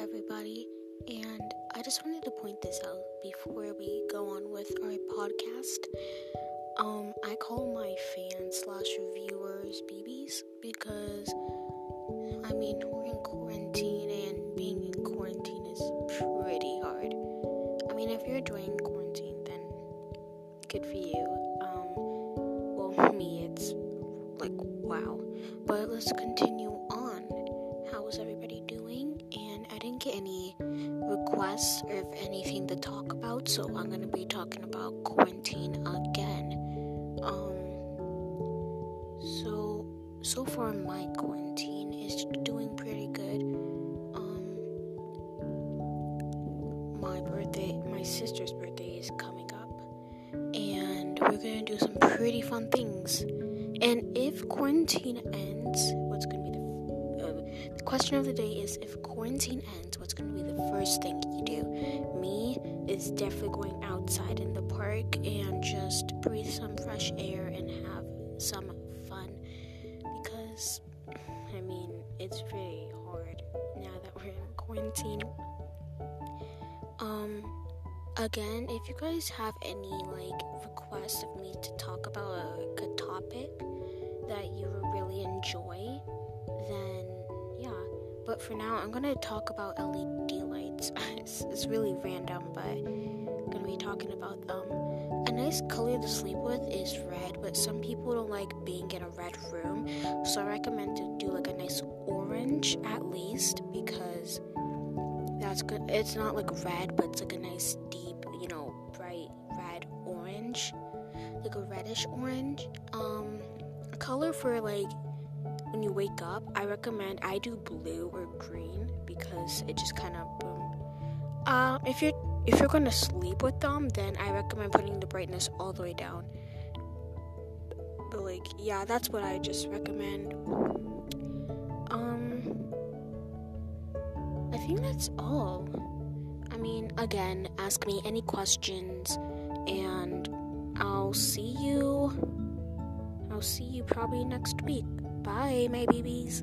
everybody. And I just wanted to point this out before we go on with our podcast. Um, I call my fans slash reviewers BBs because I mean we're in quarantine and being in quarantine is pretty hard. I mean if you're doing quarantine then good for you. Um, well me it's like wow. But let's continue requests or anything to talk about, so I'm gonna be talking about quarantine again. Um, so so far my quarantine is doing pretty good. Um, my birthday, my sister's birthday is coming up, and we're gonna do some pretty fun things. And if quarantine ends, what's gonna be the uh, the question of the day is if quarantine ends, what's gonna be the first thing you do? Me is definitely going outside in the park and just breathe some fresh air and have some fun because I mean it's pretty hard now that we're in quarantine. Um again, if you guys have any like requests of me to talk about a good topic that you really enjoy. But for now, I'm gonna talk about LED lights. it's, it's really random, but I'm gonna be talking about them. A nice color to sleep with is red, but some people don't like being in a red room, so I recommend to do like a nice orange at least because that's good. It's not like red, but it's like a nice deep, you know, bright red orange, like a reddish orange. Um, a color for like when you wake up, I recommend I do blue or green because it just kind of boom. Um, if you're if you're gonna sleep with them, then I recommend putting the brightness all the way down. But like, yeah, that's what I just recommend. Um. I think that's all. I mean, again, ask me any questions and I'll see you. I'll see you probably next week. Bye, my babies.